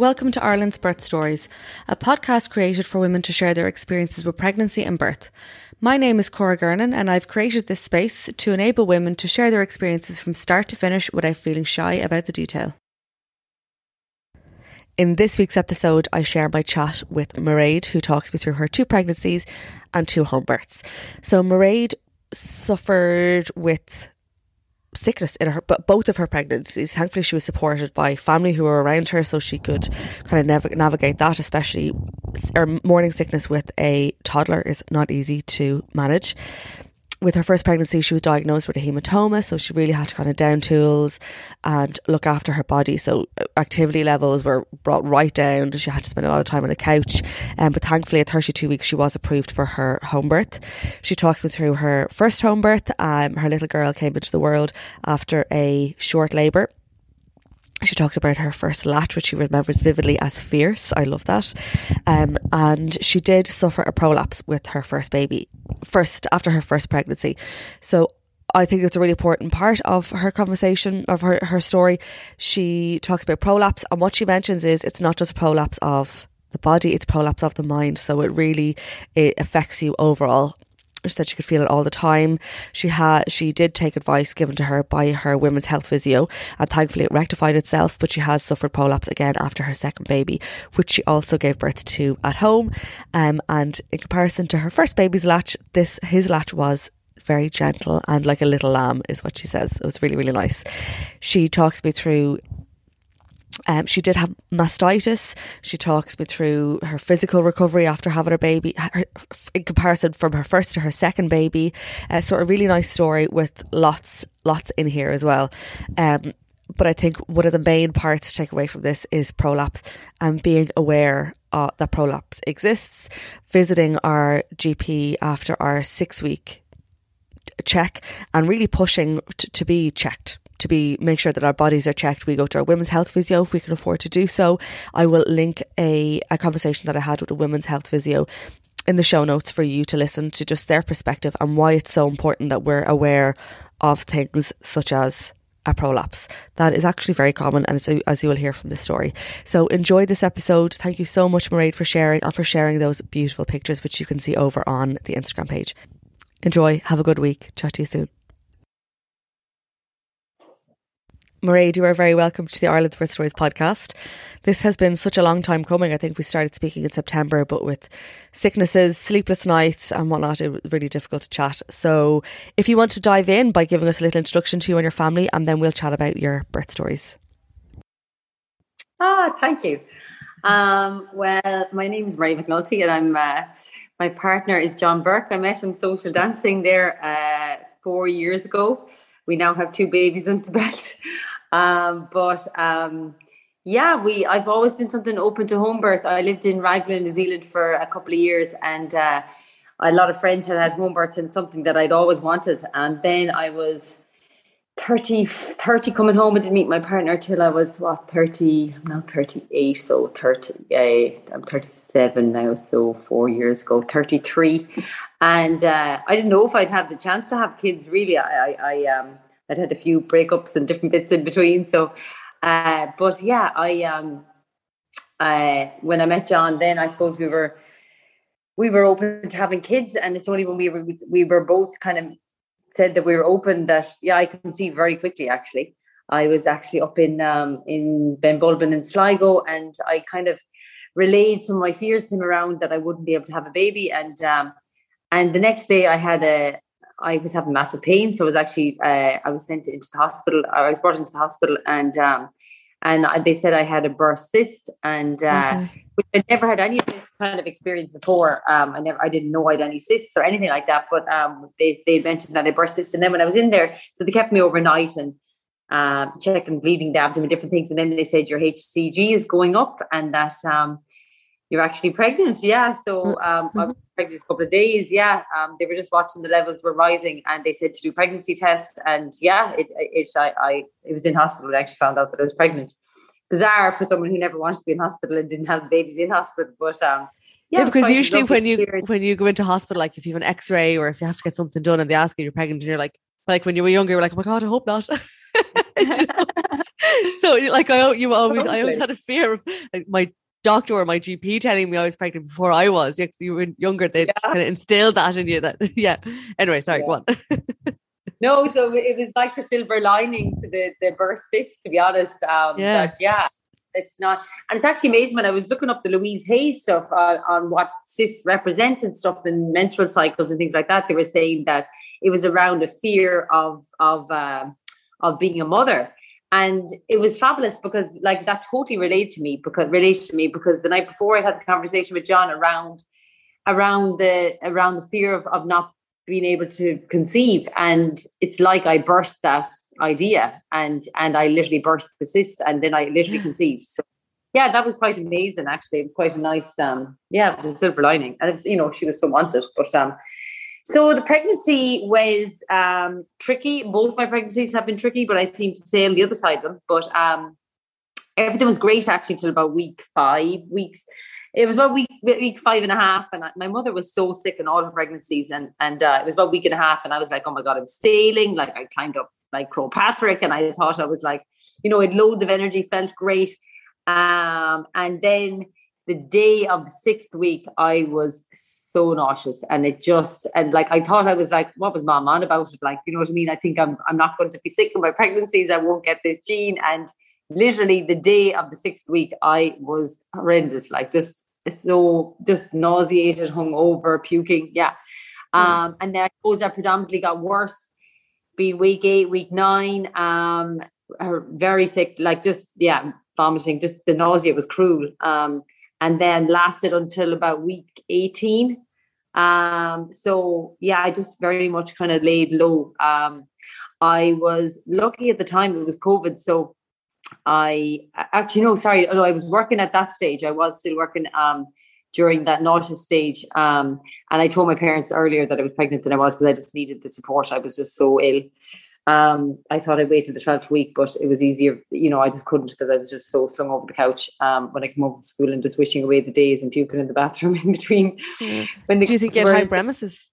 Welcome to Ireland's Birth Stories, a podcast created for women to share their experiences with pregnancy and birth. My name is Cora Gernan, and I've created this space to enable women to share their experiences from start to finish without feeling shy about the detail. In this week's episode, I share my chat with Mairead, who talks me through her two pregnancies and two home births. So, Mairead suffered with sickness in her but both of her pregnancies. Thankfully she was supported by family who were around her so she could kind of nav- navigate that especially or morning sickness with a toddler is not easy to manage with her first pregnancy, she was diagnosed with a hematoma, so she really had to kind of down tools and look after her body. So uh, activity levels were brought right down. She had to spend a lot of time on the couch. Um, but thankfully, at 32 weeks, she was approved for her home birth. She talks me through her first home birth. Um, her little girl came into the world after a short labour she talks about her first latch, which she remembers vividly as fierce. I love that. Um, and she did suffer a prolapse with her first baby, first after her first pregnancy. So I think it's a really important part of her conversation, of her, her story. She talks about prolapse, and what she mentions is it's not just prolapse of the body, it's prolapse of the mind. So it really it affects you overall she said she could feel it all the time. She had she did take advice given to her by her women's health physio and thankfully it rectified itself, but she has suffered prolapse again after her second baby, which she also gave birth to at home. Um, and in comparison to her first baby's latch, this his latch was very gentle and like a little lamb is what she says. It was really, really nice. She talks me through um, she did have mastitis. She talks me through her physical recovery after having her baby, her, in comparison from her first to her second baby. Uh, so a really nice story with lots, lots in here as well. Um, but I think one of the main parts to take away from this is prolapse and being aware uh, that prolapse exists. Visiting our GP after our six week check and really pushing t- to be checked to be make sure that our bodies are checked. We go to our women's health physio if we can afford to do so. I will link a, a conversation that I had with a women's health physio in the show notes for you to listen to just their perspective and why it's so important that we're aware of things such as a prolapse. That is actually very common, and as you will hear from this story. So enjoy this episode. Thank you so much, Mairead, for sharing and for sharing those beautiful pictures, which you can see over on the Instagram page. Enjoy. Have a good week. Chat to you soon. Mairead, you are very welcome to the Ireland's Birth Stories podcast. This has been such a long time coming. I think we started speaking in September, but with sicknesses, sleepless nights, and whatnot, it was really difficult to chat. So, if you want to dive in by giving us a little introduction to you and your family, and then we'll chat about your birth stories. Ah, thank you. Um, well, my name is Mary McNulty, and I'm uh, my partner is John Burke. I met him social dancing there uh, four years ago. We now have two babies under the belt. Um, but um, yeah, we I've always been something open to home birth. I lived in Raglan, New Zealand for a couple of years, and uh, a lot of friends had had home births, and something that I'd always wanted. And then I was 30, 30 coming home. I didn't meet my partner till I was what 30, I'm now 38, so 30, uh, I'm 37 now, so four years ago, 33. And uh, I didn't know if I'd have the chance to have kids really. I, I, I um I'd had a few breakups and different bits in between. So uh, but yeah, I um uh when I met John then I suppose we were we were open to having kids and it's only when we were we were both kind of said that we were open that yeah I conceived very quickly actually I was actually up in um in Benbulben in Sligo and I kind of relayed some of my fears to him around that I wouldn't be able to have a baby and um and the next day I had a I was having massive pain so I was actually uh, I was sent into the hospital I was brought into the hospital and um and they said I had a burst cyst, and uh, okay. I never had any of this kind of experience before. Um, I never, I didn't know I had any cysts or anything like that. But um, they they mentioned that I burst cyst, and then when I was in there, so they kept me overnight and uh, checking bleeding the abdomen, different things, and then they said your HCG is going up, and that um, you're actually pregnant. Yeah, so mm, um, I was mm-hmm. pregnant a couple of days. Yeah, um, they were just watching the levels were rising, and they said to do pregnancy test. And yeah, it it I, I it was in hospital. I actually found out that I was pregnant. Bizarre for someone who never wanted to be in hospital and didn't have babies in hospital, but um. Yeah, yeah because usually when you when you go into hospital, like if you have an X-ray or if you have to get something done and they ask you you're pregnant, and you're like, like when you were younger, you're like, oh my god, I hope not. so like I you always I always had a fear of like my doctor or my GP telling me I was pregnant before I was. Yeah, you were younger, they yeah. just kind of instilled that in you. That yeah. Anyway, sorry, yeah. go on. no, so it was like the silver lining to the the burst cyst, to be honest. Um, yeah, but yeah, it's not, and it's actually amazing when I was looking up the Louise Hay stuff uh, on what cysts represent and stuff in menstrual cycles and things like that. They were saying that it was around a fear of of uh, of being a mother and it was fabulous because like that totally related to me because related to me because the night before I had the conversation with John around around the around the fear of, of not being able to conceive. And it's like I burst that idea and and I literally burst the cyst and then I literally conceived. So yeah that was quite amazing actually. It was quite a nice um yeah it was a silver lining. And it's you know she was so wanted but um so the pregnancy was um, tricky. Both my pregnancies have been tricky, but I seem to sail the other side of them. But um, everything was great actually till about week five weeks. It was about week week five and a half, and I, my mother was so sick in all her pregnancies, and and uh, it was about week and a half, and I was like, oh my god, I'm sailing. Like I climbed up like Croagh Patrick, and I thought I was like, you know, it loads of energy, felt great. Um, and then the day of the sixth week, I was so nauseous and it just and like I thought I was like, what was mom on about? Like, you know what I mean? I think I'm I'm not going to be sick in my pregnancies, I won't get this gene. And literally the day of the sixth week, I was horrendous, like just so just nauseated, hungover, puking. Yeah. Hmm. Um, and then I suppose I predominantly got worse being week eight, week nine, um, very sick, like just yeah, vomiting, just the nausea was cruel. Um, and then lasted until about week 18. Um, so yeah, I just very much kind of laid low. Um, I was lucky at the time it was COVID, so I actually no, sorry, no, I was working at that stage. I was still working um during that nauseous stage. Um, and I told my parents earlier that I was pregnant than I was because I just needed the support. I was just so ill. Um, I thought I'd wait till the 12th week, but it was easier. You know, I just couldn't because I was just so slung over the couch um, when I came home from school and just wishing away the days and puking in the bathroom in between. When Do you think you had hyperemesis?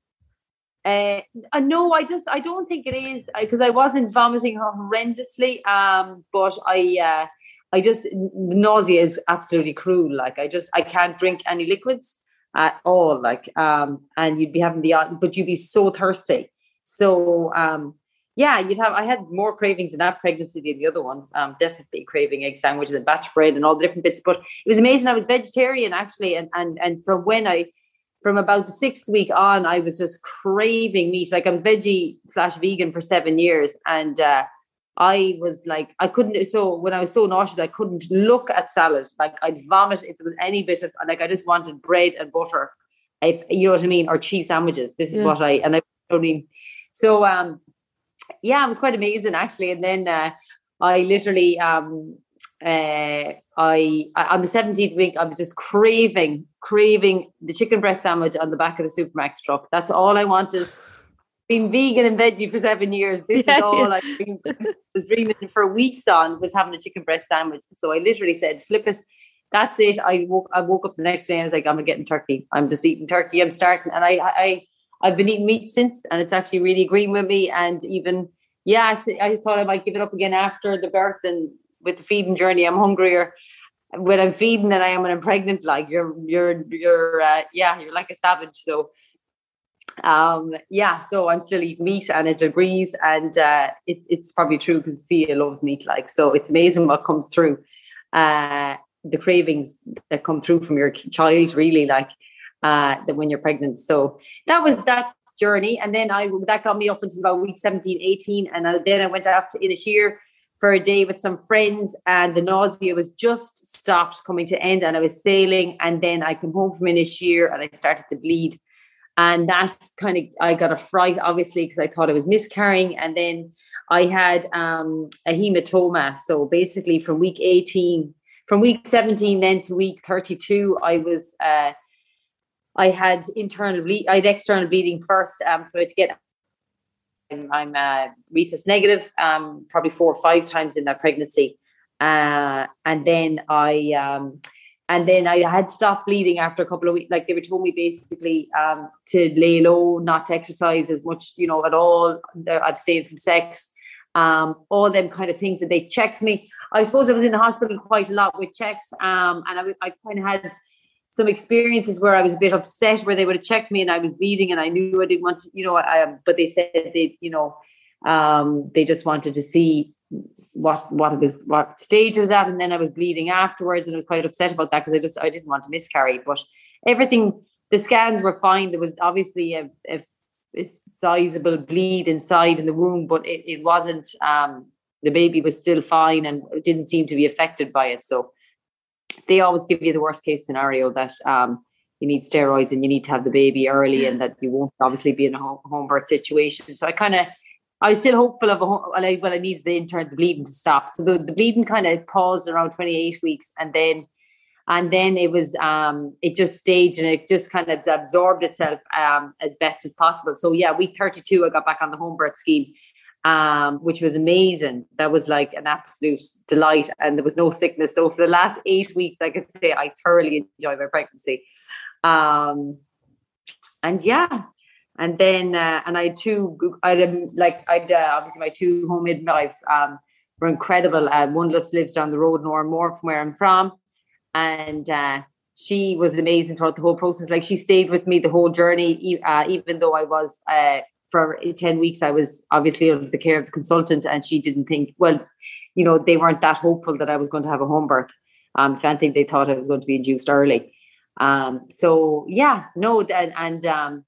Uh, uh, no, I just I don't think it is because I wasn't vomiting horrendously. Um, but I uh, I just nausea is absolutely cruel. Like I just I can't drink any liquids at all. Like um, and you'd be having the but you'd be so thirsty. So um, yeah, you'd have. I had more cravings in that pregnancy than the other one. Um, definitely craving egg sandwiches and batch bread and all the different bits. But it was amazing. I was vegetarian actually, and and and from when I, from about the sixth week on, I was just craving meat. Like I was veggie slash vegan for seven years, and uh, I was like, I couldn't. So when I was so nauseous, I couldn't look at salad. Like I'd vomit if there was any bit of like I just wanted bread and butter, if you know what I mean, or cheese sandwiches. This is yeah. what I and I, mean. So um yeah, it was quite amazing actually. And then uh, I literally, um, uh, I, I on the 17th week, I was just craving, craving the chicken breast sandwich on the back of the Supermac's truck. That's all I wanted. been vegan and veggie for seven years. This yeah, is all yeah. I been, was dreaming for weeks on was having a chicken breast sandwich. So I literally said, flip it. That's it. I woke I woke up the next day and I was like, I'm getting turkey. I'm just eating turkey. I'm starting. And I I I've been eating meat since and it's actually really agreeing with me. And even yeah, I thought I might give it up again after the birth and with the feeding journey. I'm hungrier when I'm feeding than I am when I'm pregnant. Like you're you're you're uh, yeah, you're like a savage. So um yeah so i'm still eating meat and it agrees and uh it, it's probably true because Thea loves meat like so it's amazing what comes through uh the cravings that come through from your child really like uh that when you're pregnant so that was that journey. And then i that got me up until about week 17 18 and I, then i went out in a for a day with some friends. And the nausea was just stopped coming to end. And i was sailing. And then i came home from year and i started to bleed. And that kind of I got a fright obviously because I thought I was miscarrying. And then I had um, a hematoma. So basically from week 18 from week 17 then to week 32 I was uh, I had internal bleed I had external bleeding first um, so to get I'm uh, rhesus negative um, probably four or five times in that pregnancy uh, and then I um, and then I had stopped bleeding after a couple of weeks. Like they were told me basically um, to lay low, not to exercise as much, you know, at all. I'd stayed from sex, um, all them kind of things that they checked me. I suppose I was in the hospital quite a lot with checks, um, and I, I kind of had some experiences where I was a bit upset where they would have checked me and I was bleeding and I knew I didn't want to, you know, I, but they said they, you know, um, they just wanted to see what what it was what stage it was at and then I was bleeding afterwards and I was quite upset about that because I just I didn't want to miscarry but everything the scans were fine. There was obviously a, a, a sizable bleed inside in the womb but it, it wasn't um the baby was still fine and didn't seem to be affected by it. So they always give you the worst case scenario that um you need steroids and you need to have the baby early and that you won't obviously be in a home, home birth situation so I kind of I was still hopeful of a I, well, I needed the intern the bleeding to stop. So the, the bleeding kind of paused around 28 weeks and then and then it was um it just staged and it just kind of absorbed itself um as best as possible. So yeah, week 32 I got back on the home birth scheme. Um, which was amazing. That was like an absolute delight, and there was no sickness. So for the last eight weeks, I could say I thoroughly enjoyed my pregnancy. Um, and yeah, and then uh, and I had two I had like I'd uh, obviously my two home midwives um, were incredible. Uh, one just lives down the road, Nora Moore, from where I'm from, and uh, she was amazing throughout the whole process. Like she stayed with me the whole journey, uh, even though I was uh, for ten weeks. I was obviously under the care of the consultant, and she didn't think well. You know, they weren't that hopeful that I was going to have a home birth. Um, if anything, they thought I was going to be induced early. Um, so yeah, no, and, and um,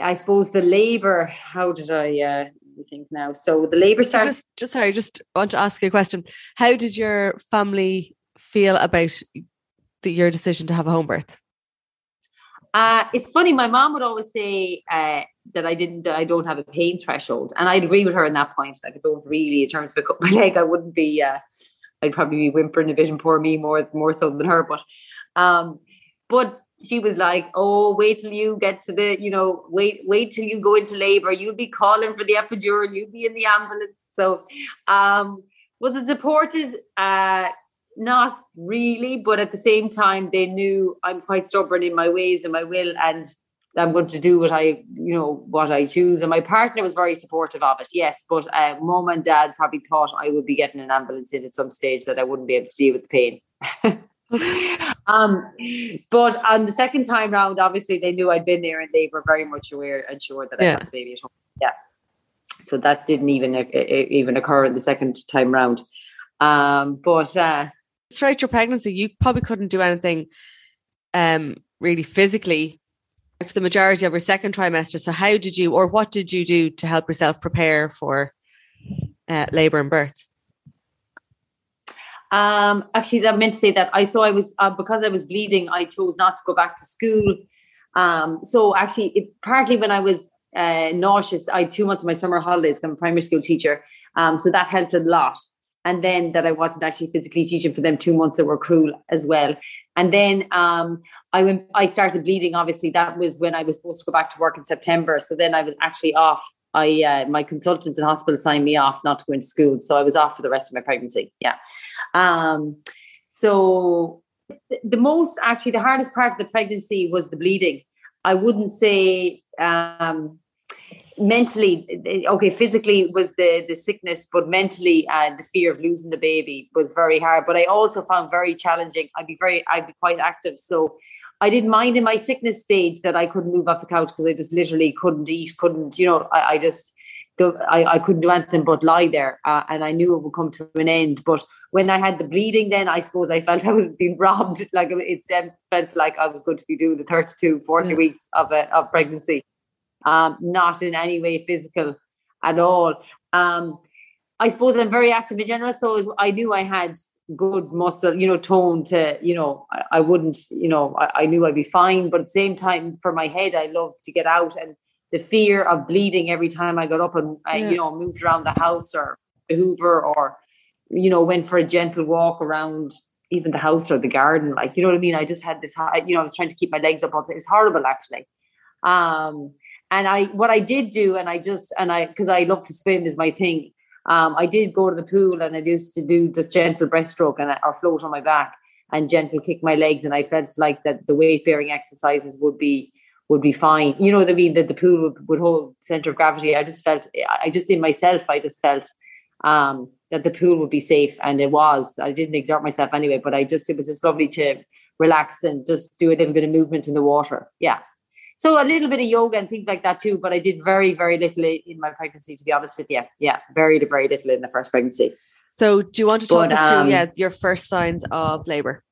I suppose the labour. How did I uh, think now? So the labour started. Just, just sorry, just want to ask you a question. How did your family feel about the, your decision to have a home birth? Uh, it's funny. My mom would always say uh, that I didn't, I don't have a pain threshold, and I'd agree with her in that point. Like, I don't really, in terms of a cut my leg, I wouldn't be. Uh, I'd probably be whimpering a bit and poor me more, more so than her. But, um, but she was like, "Oh, wait till you get to the, you know, wait, wait till you go into labor. You'll be calling for the epidural. You'll be in the ambulance." So, um, was it supported? Uh, not really, but at the same time, they knew I'm quite stubborn in my ways and my will, and I'm going to do what I, you know, what I choose. And my partner was very supportive of it, yes. But uh, mom and dad probably thought I would be getting an ambulance in at some stage that I wouldn't be able to deal with the pain. um, but on the second time round, obviously they knew I'd been there and they were very much aware and sure that I had the baby at home. Yeah. So that didn't even uh, even occur in the second time round. Um, but uh, throughout your pregnancy, you probably couldn't do anything um, really physically for the majority of your second trimester. So how did you, or what did you do to help yourself prepare for uh, labour and birth? Um, actually, I meant to say that I saw I was uh, because I was bleeding. I chose not to go back to school. Um, so actually, it, partly when I was uh, nauseous, I had two months of my summer holidays. I'm a primary school teacher, um, so that helped a lot. And then that I wasn't actually physically teaching for them two months that were cruel as well. And then um, I went, I started bleeding. Obviously, that was when I was supposed to go back to work in September. So then I was actually off. I uh, my consultant in hospital signed me off not to go into school, so I was off for the rest of my pregnancy. Yeah. Um, so the most actually the hardest part of the pregnancy was the bleeding. I wouldn't say um, mentally okay physically was the the sickness but mentally uh, the fear of losing the baby was very hard. But i also found very challenging. I'd be very i'd be quite active. So i didn't mind in my sickness stage that i couldn't move off the couch because i just literally couldn't eat couldn't you know i, I just I, I couldn't do anything but lie there uh, and i knew it would come to an end. But when i had the bleeding then i suppose i felt i was being robbed. Like it felt like i was going to be doing the 32 40 yeah. weeks of, a, of pregnancy um, not in any way physical at all. Um, I suppose I'm very active in general, so I knew I had good muscle, you know, tone to, you know, I, I wouldn't, you know, I, I, knew I'd be fine. But at the same time, for my head, I love to get out and the fear of bleeding every time I got up and I, yeah. you know, moved around the house or Hoover or, you know, went for a gentle walk around even the house or the garden. Like, you know what I mean? I just had this, you know, I was trying to keep my legs up. It's horrible actually. Um, and I, what I did do, and I just, and I, because I love to swim is my thing. Um, I did go to the pool and I used to do this gentle breaststroke and or float on my back and gentle kick my legs, and I felt like that the weight bearing exercises would be would be fine. You know what I mean? That the pool would, would hold center of gravity. I just felt, I just in myself, I just felt um, that the pool would be safe, and it was. I didn't exert myself anyway, but I just it was just lovely to relax and just do a little bit of movement in the water. Yeah. So a little bit of yoga and things like that too, but I did very, very little in my pregnancy, to be honest with you. Yeah, very, very little in the first pregnancy. So do you want to talk but, us through um, yeah, your first signs of labour?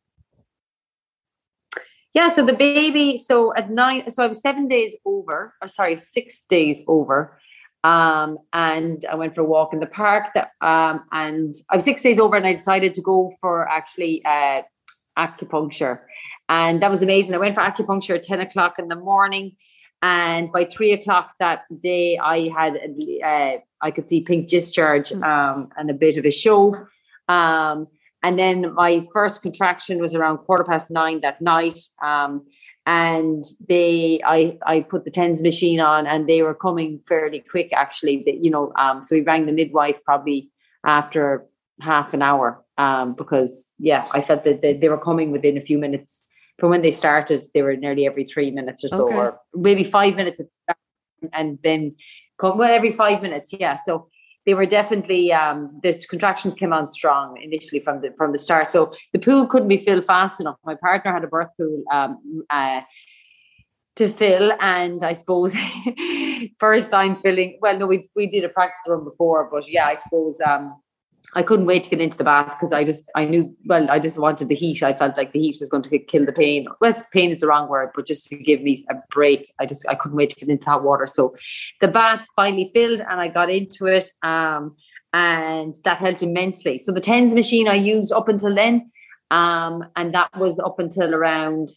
Yeah, so the baby, so at nine, so I was seven days over, or sorry, six days over. Um, and I went for a walk in the park that um, and I was six days over and I decided to go for actually uh, acupuncture. And that was amazing. I went for acupuncture at 10 o'clock in the morning. And by three o'clock that day, I had, uh, I could see pink discharge hmm. um, and a bit of a show. Um, and then my first contraction was around quarter past nine that night. Um, and they, I, I put the tens machine on, and they were coming fairly quick. Actually, you know, um, so we rang the midwife probably after half an hour um, because yeah, I felt that they, they, were coming within a few minutes from when they started, they were nearly every three minutes or so, okay. or maybe five minutes, and then come well every five minutes. Yeah, so they were definitely um, the contractions came on strong initially from the from the start. So the pool couldn't be filled fast enough. My partner had a birth pool. Um, uh, to fill and I suppose first time filling well no we we did a practice run before but yeah I suppose um I couldn't wait to get into the bath because I just I knew well I just wanted the heat. I felt like the heat was going to kill the pain. Well, pain is the wrong word, but just to give me a break. I just I couldn't wait to get into that water. So the bath finally filled and I got into it. Um, and that helped immensely. So the tens machine I used up until then, um, and that was up until around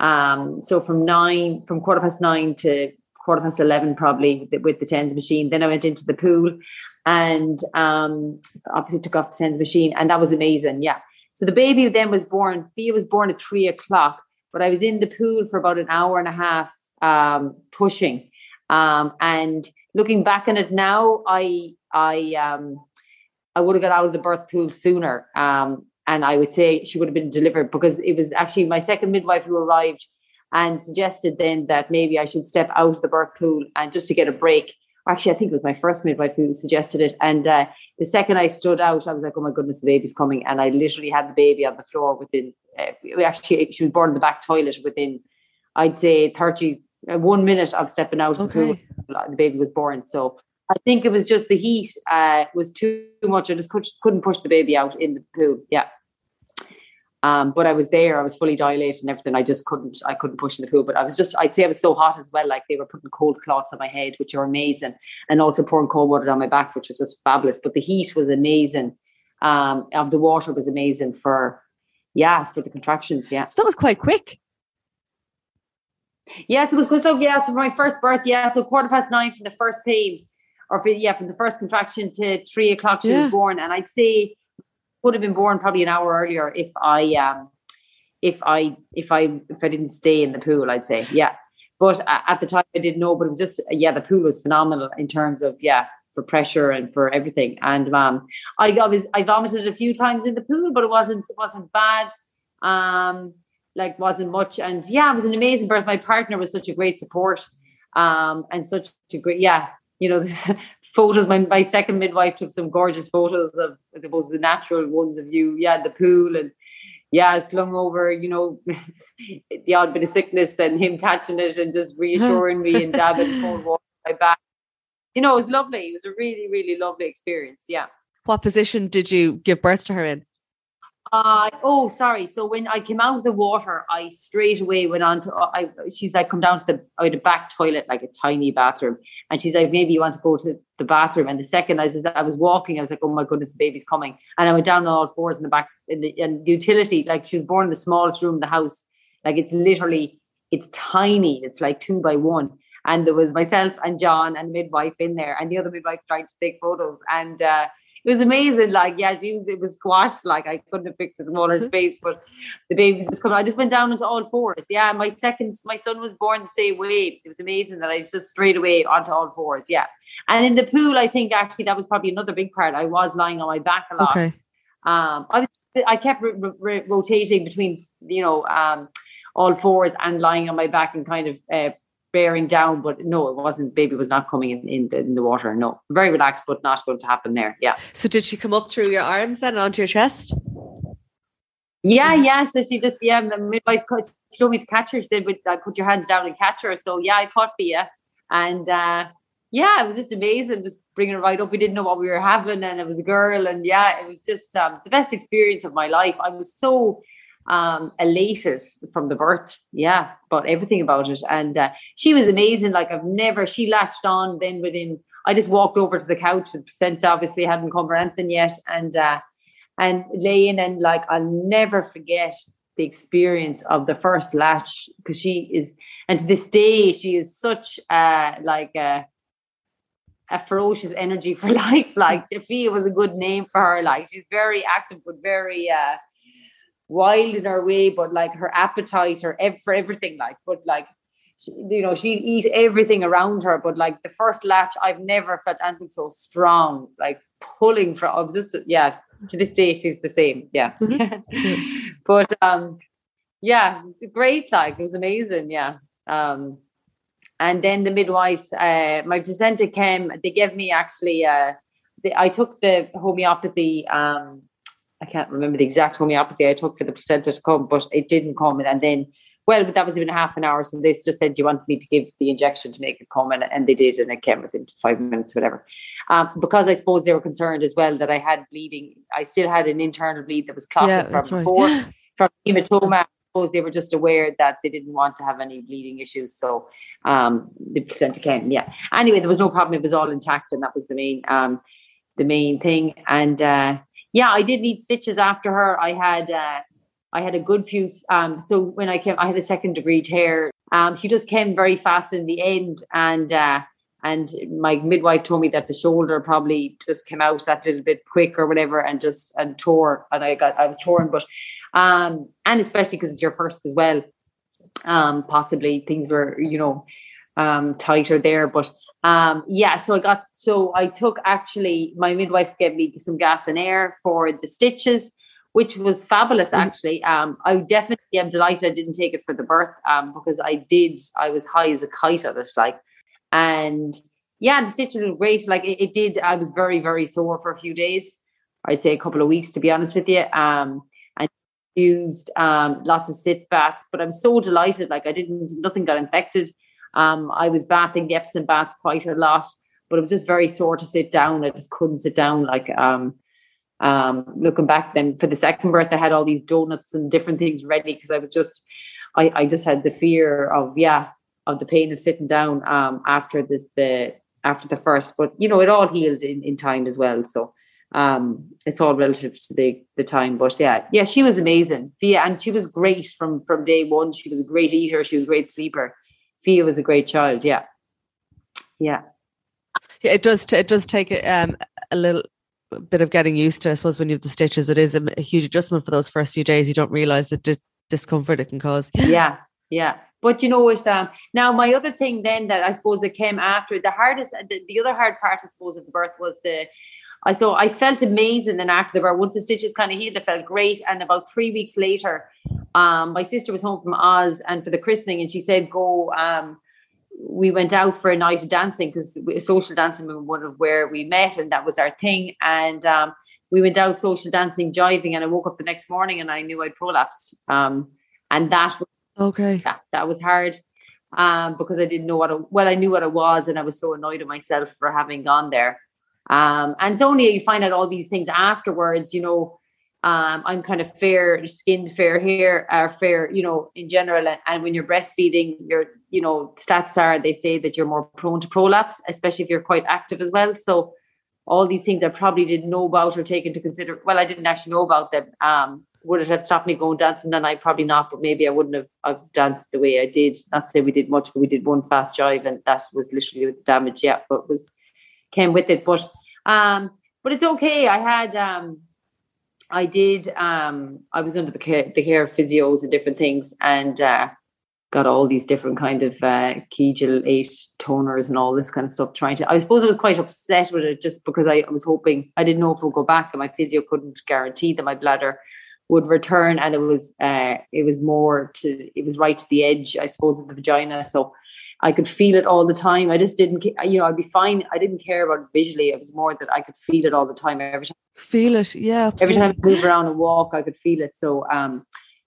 um, so from nine from quarter past nine to quarter past 11 probably with the tens machine then i went into the pool and um, obviously took off the tens machine, and that was amazing. Yeah. So the baby then was born. Fia was born at three o'clock, but I was in the pool for about an hour and a half um, pushing. Um, and looking back on it now, I I um, I would have got out of the birth pool sooner. Um, and I would say she would have been delivered because it was actually my second midwife who arrived and suggested then that maybe I should step out of the birth pool and just to get a break actually, I think it was my first midwife who suggested it. And uh, the second I stood out, I was like, oh my goodness, the baby's coming. And I literally had the baby on the floor within, uh, actually, she was born in the back toilet within, I'd say, 30, uh, one minute of stepping out okay. of the pool. The baby was born. So I think it was just the heat uh, was too much. I just could, couldn't push the baby out in the pool. Yeah. Um, but I was there, I was fully dilated and everything. I just couldn't, I couldn't push in the pool. But I was just, I'd say I was so hot as well. Like they were putting cold cloths on my head, which are amazing, and also pouring cold water down my back, which was just fabulous. But the heat was amazing. Um, of the water was amazing for, yeah, for the contractions. Yeah, so that was quite quick. Yes, it was good. So yeah, so for my first birth, yeah, so quarter past nine from the first pain, or for, yeah, from the first contraction to three o'clock she yeah. was born, and I'd say would have been born probably an hour earlier if I um if I if I if I didn't stay in the pool, I'd say yeah. But at the time, I didn't know. But it was just yeah, the pool was phenomenal in terms of yeah for pressure and for everything. And um, I was I vomited a few times in the pool, but it wasn't it wasn't bad. Um, like wasn't much. And yeah, it was an amazing birth. My partner was such a great support. Um, and such a great yeah. You know, photos. My, my second midwife took some gorgeous photos of, I suppose, the natural ones of you. Yeah, the pool and yeah, slung over, you know, the odd bit of sickness and him catching it and just reassuring me and dabbing cold water on my back. You know, it was lovely. It was a really, really lovely experience. Yeah. What position did you give birth to her in? Uh, oh, sorry. So when I came out of the water, I straight away went on to. I, she's like, come down to the, I had a back toilet, like a tiny bathroom, and she's like, maybe you want to go to the bathroom. And the second I was, I was walking, I was like, oh my goodness, the baby's coming, and I went down on all fours in the back in the, in the utility. Like she was born in the smallest room in the house. Like it's literally, it's tiny. It's like two by one. And there was myself and John and midwife in there, and the other midwife trying to take photos, and. uh it was amazing. Like, yeah, she was, it was squashed. Like, I couldn't have picked a smaller mm-hmm. space, but the babies just coming. I just went down into all fours. Yeah, my second, my son was born the same way. It was amazing that I just straight away onto all fours. Yeah, and in the pool, I think actually that was probably another big part. I was lying on my back a lot. Okay. Um, I was, I kept r- r- rotating between, you know, um, all fours and lying on my back and kind of uh, bearing down, but no, it wasn't. Baby was not coming in in the, in the water. No, very relaxed, but not going to happen there. Yeah. So did she come up through your arms and onto your chest? Yeah, yeah. So she just yeah, the midwife she told me to catch her. She said, "But uh, put your hands down and catch her." So yeah, I caught for you, and uh, yeah, it was just amazing, just bringing her right up. We didn't know what we were having, and it was a girl, and yeah, it was just um, the best experience of my life. I was so um elated from the birth. Yeah but everything about it. And uh, she was amazing. Like i've never she latched on then within i just walked over to the couch the placenta obviously hadn't come or anything yet. And uh and laying and like i'll never forget the experience of the first latch because she is and to this day she is such uh like a a ferocious energy for life. Like Jafia was a good name for her. Like she's very active but very uh wild in her way, but like her appetite, her ev- for everything, like, but like, she, you know, she'd eat everything around her. But like the first latch, I've never felt anything so strong, like pulling from. I was just, yeah, to this day, she's the same. Yeah. Mm-hmm. but um, yeah, great. Like, it was amazing. Yeah. Um, and then the midwives, uh, my placenta came, they gave me actually, uh, the, I took the homeopathy um, I can't remember the exact homeopathy I took for the placenta to come, but it didn't come. And then, well, but that was even half an hour. So they just said, Do you want me to give the injection to make it come? And, and they did, and it came within five minutes, whatever. Um, because I suppose they were concerned as well that I had bleeding. I still had an internal bleed that was clotted yeah, from before, right. from hematoma. I suppose they were just aware that they didn't want to have any bleeding issues. So um, the placenta came, yeah. Anyway, there was no problem. It was all intact, and that was the main um, the main thing. And uh, yeah, I did need stitches after her. I had uh, I had a good few. Um, so when I came, I had a second degree tear. Um, she just came very fast in the end, and uh, and my midwife told me that the shoulder probably just came out that little bit quick or whatever, and just and tore, and I got I was torn, but um, and especially because it's your first as well, um, possibly things were you know um tighter there, but um, yeah, so I got so I took actually my midwife gave me some gas and air for the stitches, which was fabulous mm. actually. Um, I definitely am delighted I didn't take it for the birth um, because I did I was high as a kite at it, like and yeah, the stitches were great. Like it, it did, I was very, very sore for a few days. I'd say a couple of weeks to be honest with you. Um and used um lots of sit baths, but I'm so delighted. Like I didn't nothing got infected. Um, I was bathing the Epsom baths quite a lot, but it was just very sore to sit down. I just couldn't sit down. Like um, um, looking back, then for the second birth, I had all these donuts and different things ready because I was just, I, I just had the fear of yeah of the pain of sitting down um, after this the after the first. But you know, it all healed in, in time as well. So um it's all relative to the the time but yeah yeah she was amazing yeah and she was great from from day one she was a great eater she was a great sleeper Fia was a great child. Yeah, yeah. Yeah, it does. It does take um, a little bit of getting used to. I suppose when you have the stitches, it is a, a huge adjustment for those first few days. You don't realize the di- discomfort it can cause. Yeah, yeah. But you know, it's um now my other thing then that I suppose it came after the hardest, the, the other hard part, I suppose, of the birth was the. I so I felt amazing then after the birth. Once the stitches kind of healed, I felt great. And about three weeks later, um, my sister was home from Oz and for the christening, and she said, "Go." Um, we went out for a night of dancing because social dancing was one of where we met, and that was our thing. And um, we went out social dancing, jiving, and I woke up the next morning and I knew I'd prolapsed. Um, and that was okay. That, that was hard um, because I didn't know what. It, well, I knew what it was, and I was so annoyed at myself for having gone there. Um, only you find out all these things afterwards, you know um, I'm kind of fair skinned, fair hair, are fair, you know, in general. And when you're breastfeeding, your, you know, stats are they say that you're more prone to prolapse, especially if you're quite active as well. So all these things I probably didn't know about or take into consider. Well, I didn't actually know about them. Um, would it have stopped me going dancing? Then I probably not, but maybe I wouldn't have I've danced the way I did. Not say we did much, but we did one fast jive, and that was literally with the damage. Yeah, but was came with it. But um, but it's okay. I had um I did. Um, I was under the care, the care of physios and different things, and uh, got all these different kind of uh, Kegel eight toners and all this kind of stuff. Trying to, I suppose I was quite upset with it just because I, was hoping I didn't know if it would go back, and my physio couldn't guarantee that my bladder would return, and it was uh, it was more to it was right to the edge, I suppose, of the vagina. So I could feel it all the time. I just didn't, you know, I'd be fine. I didn't care about it visually. It was more that I could feel it all the time. Every time, feel it, yeah. Absolutely. Every time I move around and walk, I could feel it. So um,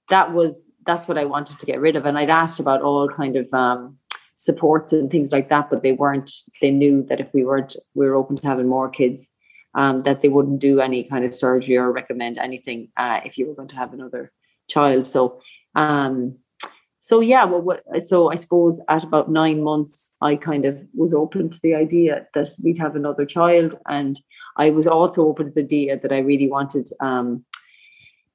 that was that's what I wanted to get rid of. And I'd asked about all kind of um, supports and things like that, but they weren't. They knew that if we weren't, we were open to having more kids. Um, that they wouldn't do any kind of surgery or recommend anything uh, if you were going to have another child. So um, so yeah, well, what, so I suppose at about nine months, I kind of was open to the idea that we'd have another child, and I was also open to the idea that I really wanted um,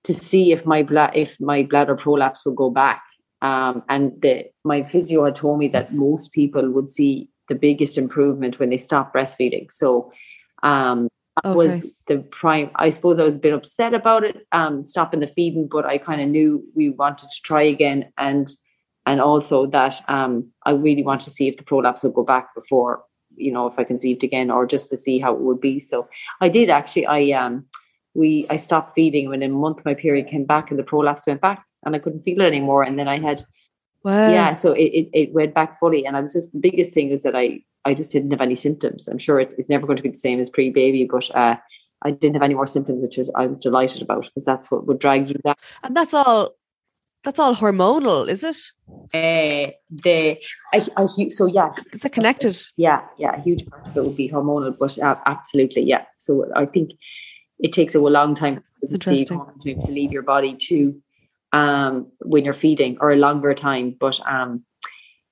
to see if my bla- if my bladder prolapse would go back. Um, and the, my physio had told me that most people would see the biggest improvement when they stop breastfeeding. So um, okay. was the prime. I suppose I was a bit upset about it, um, stopping the feeding, but I kind of knew we wanted to try again, and and also that um, I really want to see if the prolapse will go back before you know if I conceived again, or just to see how it would be. So I did actually. I um we I stopped feeding when in a month my period came back and the prolapse went back and I couldn't feel it anymore. And then I had wow. yeah, so it, it, it went back fully. And I was just the biggest thing is that I I just didn't have any symptoms. I'm sure it's, it's never going to be the same as pre baby, but uh, I didn't have any more symptoms, which was I was delighted about because that's what would drag you down. And that's all that's all hormonal, is it? Uh, the I, I, so yeah, it's a connected. Yeah, yeah, a huge part of it would be hormonal, but uh, absolutely, yeah. So I think it takes a long time to to leave your body to um, when you're feeding, or a longer time. But um,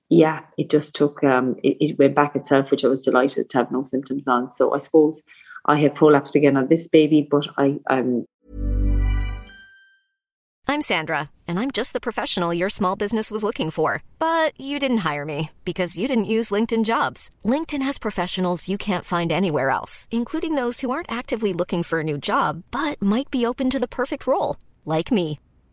yeah, it just took um, it, it went back itself, which I was delighted to have no symptoms on. So I suppose I have prolapsed again on this baby, but I um I'm Sandra, and I'm just the professional your small business was looking for. But you didn't hire me because you didn't use LinkedIn jobs. LinkedIn has professionals you can't find anywhere else, including those who aren't actively looking for a new job, but might be open to the perfect role, like me.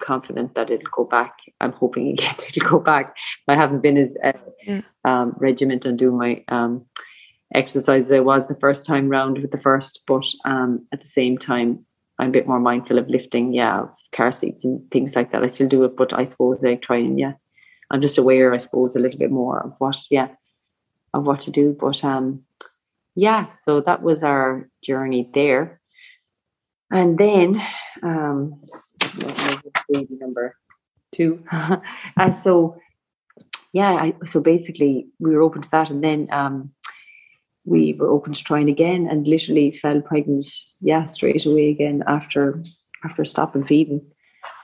Confident that it'll go back. I'm hoping again it'll go back. I haven't been as uh, Yeah. um, regiment on doing my um, exercise as I was the first time round with the first, but um, at the same time, I'm a bit more mindful of lifting, yeah, of car seats and things like that. I still do it, but I suppose I try and yeah, I'm just aware, I suppose, a little bit more of what, yeah, of what to do. But um, yeah, so that was our journey there. And then um, baby number two. and so yeah, I, so basically we were open to that, and then um, we were open to trying again, and literally fell pregnant, yeah, straight away again after after stopping feeding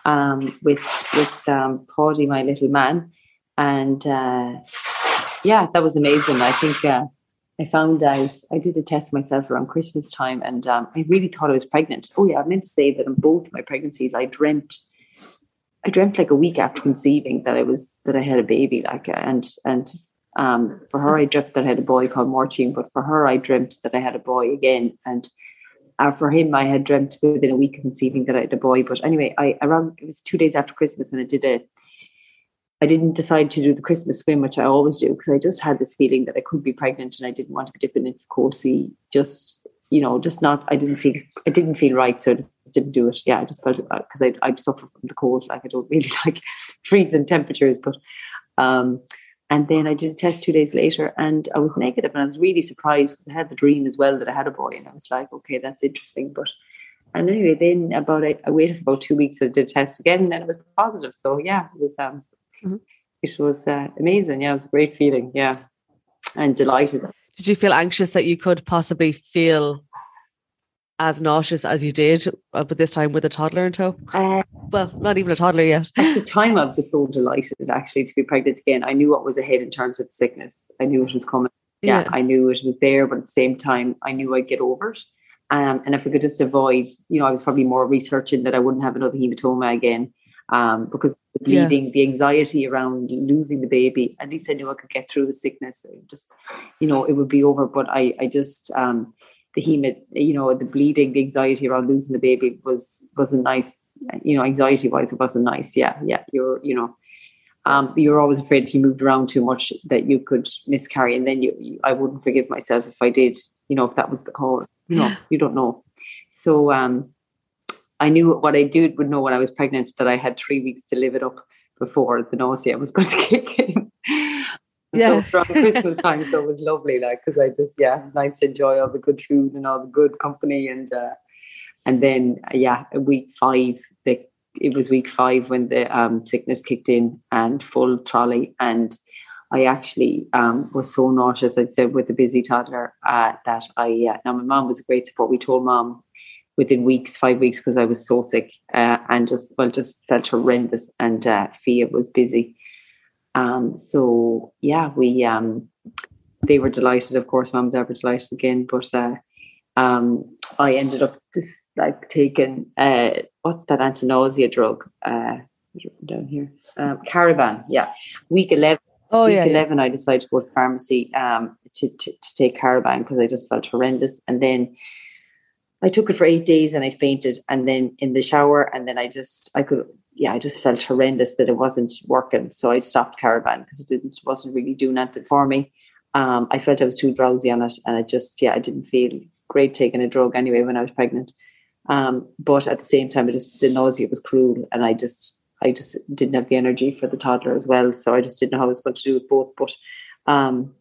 um, with with um, Paddy, my little man, and uh, yeah, that was amazing. I think uh, I found out I did a test myself around Christmas time, and um, I really thought I was pregnant. Oh yeah, I meant to say that in both my pregnancies, I dreamt. I dreamt like a week after conceiving that I was that I had a baby, like and and um, for her I dreamt that I had a boy called Martin, but for her I dreamt that I had a boy again, and uh, for him I had dreamt within a week of conceiving that I had a boy. But anyway, I around it was two days after Christmas, and I did a I didn't decide to do the Christmas swim, which I always do, because I just had this feeling that I could be pregnant and I didn't want to be dipping into sea. Just, you know, just not, I didn't feel, I didn't feel right. So I just didn't do it. Yeah, I just felt it because I, I suffer from the cold. Like I don't really like freezing temperatures, but, um, and then I did a test two days later and I was negative and I was really surprised because I had the dream as well that I had a boy and I was like, okay, that's interesting. But, and anyway, then about, I, waited for about two weeks. I did a test again and then it was positive. So yeah, it was, um, it was uh, amazing. Yeah, it was a great feeling. Yeah, and delighted. Did you feel anxious that you could possibly feel as nauseous as you did, uh, but this time with a toddler in tow? Uh, well, not even a toddler yet. At the time, I was just so delighted actually to be pregnant again. I knew what was ahead in terms of sickness. I knew it was coming. Yeah, Yeah. I knew it was there, but at the same time, I knew I'd get over it. Um, and if I could just avoid, you know, I was probably more researching that I wouldn't have another hematoma again. Um, because the Yeah. bleeding, the anxiety around losing the baby, at least I knew I could get through the sickness. It Just, you know, it would be over. But I, I just, um, the hemat, you know, the bleeding, the anxiety around losing the baby was wasn't nice. You know, anxiety wise, it wasn't nice. Yeah, yeah. You're, you know, um, you're always afraid if you moved around too much that you could miscarry, and then you, you I wouldn't forgive myself if I did. You know, if that was the cause. You know, you don't know. So, um, I knew what I did would know when I was pregnant that I had three weeks to live it up before the nausea was going to kick in. Yeah. So around Christmas time, so it was lovely, like because I just yeah, it was nice to enjoy all the good food and all the good company, and uh, and then uh, yeah, week five, the it was week five when the um, sickness kicked in and full trolley, and I actually um, was so nauseous. I'd said with the busy toddler uh, that I yeah. Now my mom was a great support. We told mom within weeks, five weeks, because I was so sick uh, and just well, just felt horrendous. And uh, Fia was busy. Um, so yeah, we um, they were delighted. Of course, mom and dad were delighted again. But uh, um, I ended up just like taking uh, what's that anti-nausea drug uh, down here? Um, Cariban. Yeah, week eleven. Oh, week yeah, yeah. eleven, I decided to go to pharmacy um, to, to to take Cariban because I just felt horrendous, and then. I took it for eight days and I fainted and then in the shower and then I just I could yeah I just felt horrendous that it wasn't working so I stopped Cariban because it didn't wasn't really doing anything for me um I felt I was too drowsy on it and I just yeah I didn't feel great taking a drug anyway when I was pregnant um but at the same time it just the nausea was cruel and I just I just didn't have the energy for the toddler as well. So I just didn't know how I was going to do with both. But um,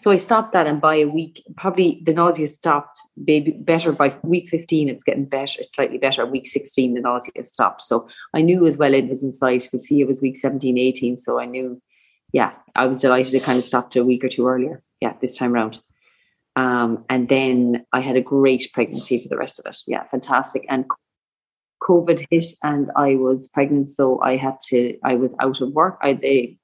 so I stopped that, and by a week, probably the nausea stopped. Baby better by week fifteen. It's getting better, slightly better. Week sixteen, the nausea stopped. So I knew as well it was in sight. With Fia was week 17, 18. So I knew, yeah, I was delighted it kind of stopped a week or two earlier. Yeah, this time round. Um, and then I had a great pregnancy for the rest of it. Yeah, fantastic. And COVID hit, and I was pregnant, so I had to. I was out of work. I they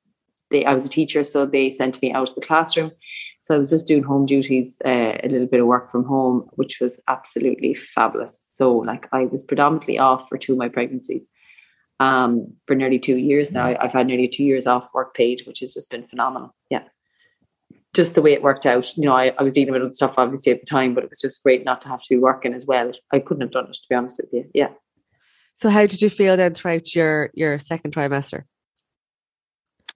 they, I was a teacher, so they sent me out of the classroom. So I was just doing home duties, uh, a little bit of work from home, which was absolutely fabulous. So like I was predominantly off for two of my pregnancies. Um, for nearly two years now. I've had nearly two years off work paid, which has just been phenomenal. Yeah. Just the way it worked out. You know, I, I was dealing with other stuff obviously at the time, but it was just great not to have to be working as well. I couldn't have done it to be honest with you. Yeah. So how did you feel then throughout your your second trimester?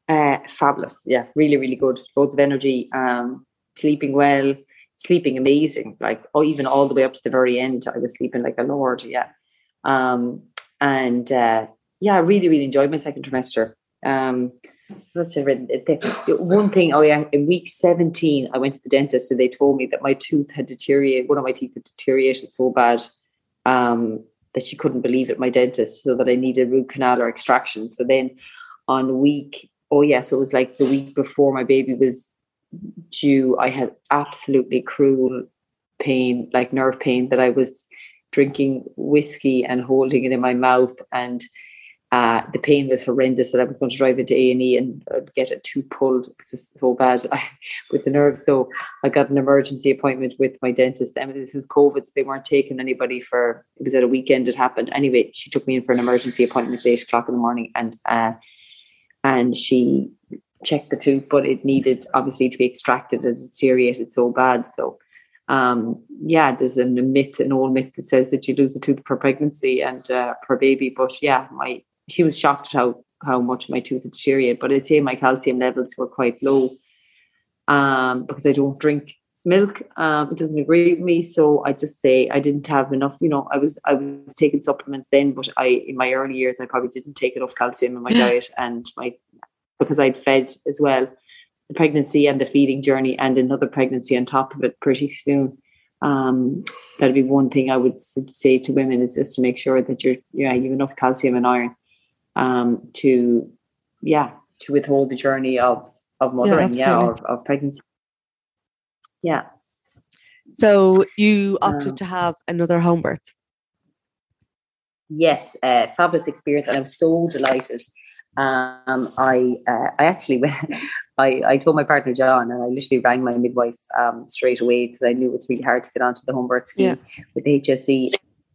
Uh, fabulous. Yeah, really, really good. Loads of energy. Um, sleeping well, sleeping amazing. Like, oh, even all the way up to the very end, I was sleeping like a lord. Yeah. Um, and uh, yeah, I really, really enjoyed my second trimester. Um, let's say one thing. Oh yeah, in week seventeen, I went to the dentist and they told me that my tooth had deteriorated. One of my teeth had deteriorated so bad um, that she couldn't believe it. My dentist, so that I needed root canal or extraction. So then, on week oh yes, it was like the week before my baby was due. I had absolutely cruel pain, like nerve pain, that I was drinking whiskey and holding it in my mouth, and uh, the pain was horrendous. That I was going to drive into A and E and get a tooth pulled. It was just so bad with the nerves. So I got an emergency appointment with my dentist. I mean, this is COVID, so they weren't taking anybody for. It was at a weekend. It happened anyway. She took me in for an emergency appointment at eight o'clock in the morning, and. Uh, and she checked the tooth, but it needed obviously to be extracted. It deteriorated so bad. So, um, yeah, there's an, a myth, an old myth that says that you lose a tooth per pregnancy and uh, per baby. But yeah, my she was shocked at how how much my tooth had deteriorated. But I'd say my calcium levels were quite low um, because I don't drink milk. Um, it doesn't agree with me, so I just say I didn't have enough. You know, I was I was taking supplements then, but I in my early years I probably didn't take enough calcium in my diet, and my because I'd fed as well the pregnancy and the feeding journey and another pregnancy on top of it pretty soon. Um, that'd be one thing I would say to women is just to make sure that you're yeah you have enough calcium and iron um, to yeah to withhold the journey of of mothering yeah, yeah of, of pregnancy yeah. So you opted um, to have another home birth. Yes, uh, fabulous experience, and I'm so delighted. Um, I uh, I actually I I told my partner John, and I literally rang my midwife um, straight away because I knew it was really hard to get onto the home birth scheme yeah. with HSE.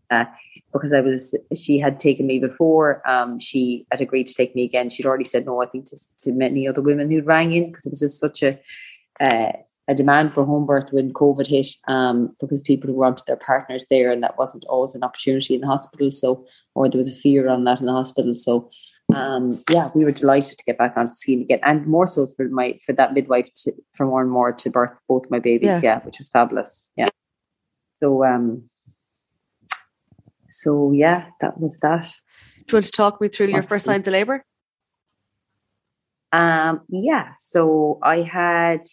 Uh, because I was, she had taken me before. Um, she had agreed to take me again. She'd already said no, I think, to, to many other women who'd rang in because it was just such a uh, a demand for home birth when COVID hit um, because people wanted their partners there and that wasn't always an opportunity in the hospital. So, or there was a fear on that in the hospital. So, um, yeah, we were delighted to get back onto the scheme again, and more so for my for that midwife to for more and more to birth both my babies. Yeah, yeah which was fabulous. Yeah. So, um, so yeah, that was that. Do you want to talk me through your first signs of labour? Um, yeah. So I had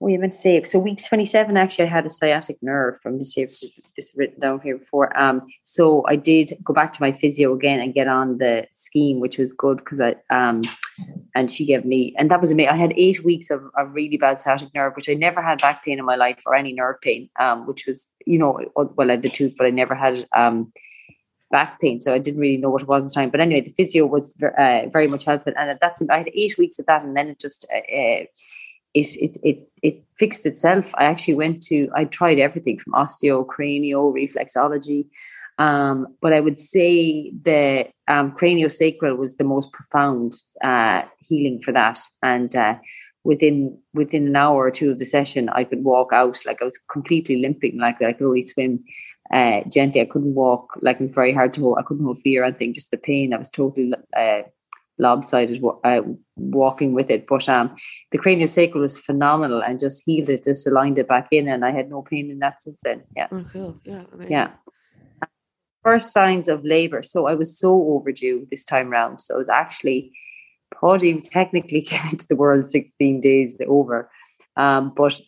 to say? So week 27, actually, I had a sciatic nerve from this year. This written down here before. Um, so I did go back to my physio again and get on the scheme, which was good because I um, and she gave me, and that was amazing. I had eight weeks of, a really bad sciatic nerve, which I never had back pain in my life or any nerve pain. Um, which was, you know, well, I had the tooth, but I never had um back pain. So I didn't really know what it was at the time. But anyway, the physio was uh, very much helpful. And that's, I had eight weeks of that. And then it just, uh, uh it, it, it, fixed itself. I actually went to, I tried everything from osteo, cranio, reflexology. Um, but I would say the um, craniosacral was the most profound uh, healing for that. And uh, within within an hour or two of the session, I could walk out like I was completely limping, like I could only swim uh, gently. I couldn't walk, like it was very hard to hold. I couldn't hold Fia or anything, just the pain. I was totally uh, lopsided uh, walking with it. But um, the craniosacral was phenomenal and just healed it, just aligned it back in, and I had no pain in that since then. Yeah. Oh, cool. Yeah. Amazing. Yeah. first signs of labor. So I was so overdue this time round. So I was actually Paddy technically came into the world 16 days over. Um, but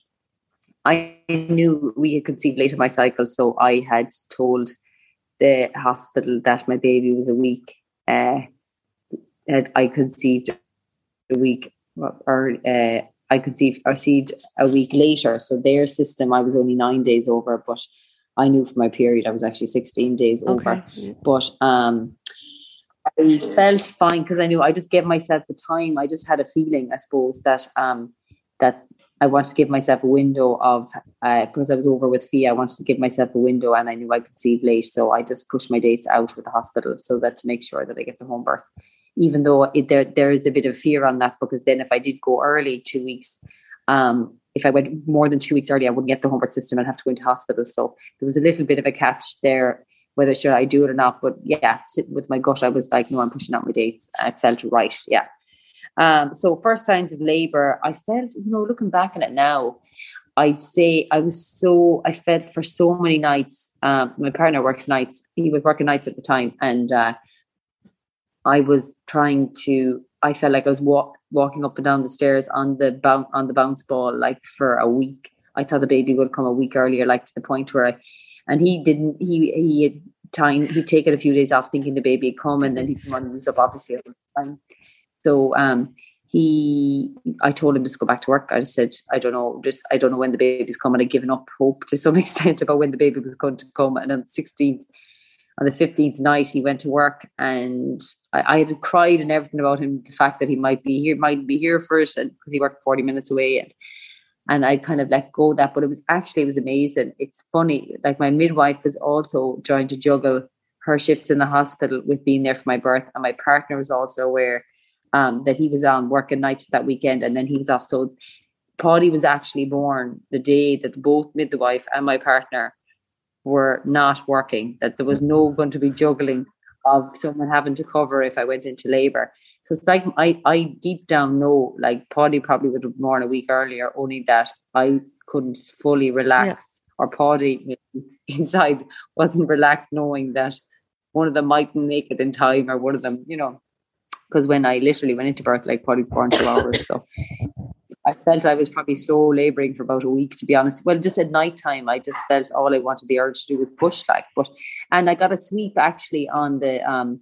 I knew we had conceived late in my cycle, so I had told the hospital that my baby was a week. Uh, I conceived a week or uh, I conceived conceived a week later. So their system, I was only nine days over, but I knew for my period I was actually 16 days over. Okay. But um, I felt fine because I knew I just gave myself the time. I just had a feeling, I suppose, that um, that I wanted to give myself a window of uh, because I was over with Fia. I wanted to give myself a window, and I knew I could see late, so I just pushed my dates out with the hospital so that to make sure that I get the home birth. Even though it, there there is a bit of fear on that because then if I did go early two weeks, um, if I went more than two weeks early, I wouldn't get the home birth system. I'd have to go into hospital. So there was a little bit of a catch there whether should I do it or not. But yeah, with my gut, I was like, no, I'm pushing out my dates. I felt right. Yeah. Um, so first signs of labor, I felt, you know, looking back on it now, I'd say I was so I felt for so many nights. Um, my partner works nights; he was working nights at the time, and uh, I was trying to. I felt like I was walk, walking up and down the stairs on the bounce on the bounce ball like for a week. I thought the baby would come a week earlier, like to the point where I, and he didn't. He he had time. He'd taken a few days off, thinking the baby had come, and then he'd come on and was up obviously. So um, he, I told him to go back to work. I said, I don't know, just I don't know when the baby's coming. I'd given up hope to some extent about when the baby was going to come. And on 16th, on the 15th night, he went to work and I, I had cried and everything about him, the fact that he might be here, might be here for it, and because he worked 40 minutes away. And, and I kind of let go of that. But it was actually, it was amazing. It's funny, like my midwife was also trying to juggle her shifts in the hospital with being there for my birth. And my partner was also aware um, that he was on working nights for that weekend and then he was off. So Paddy was actually born the day that both midwife and my partner were not working, that there was no going to be juggling of someone having to cover if I went into labor. Because like I, I deep down know like Paddy probably would have born a week earlier, only that I couldn't fully relax yeah. or Paddy inside wasn't relaxed knowing that one of them mightn't make it in time or one of them, you know, because when I literally went into birth, like probably born two hours. So I felt I was probably slow laboring for about a week, to be honest. Well, just at night time, I just felt all I wanted the urge to do was push, like. But and I got a sweep actually on the. um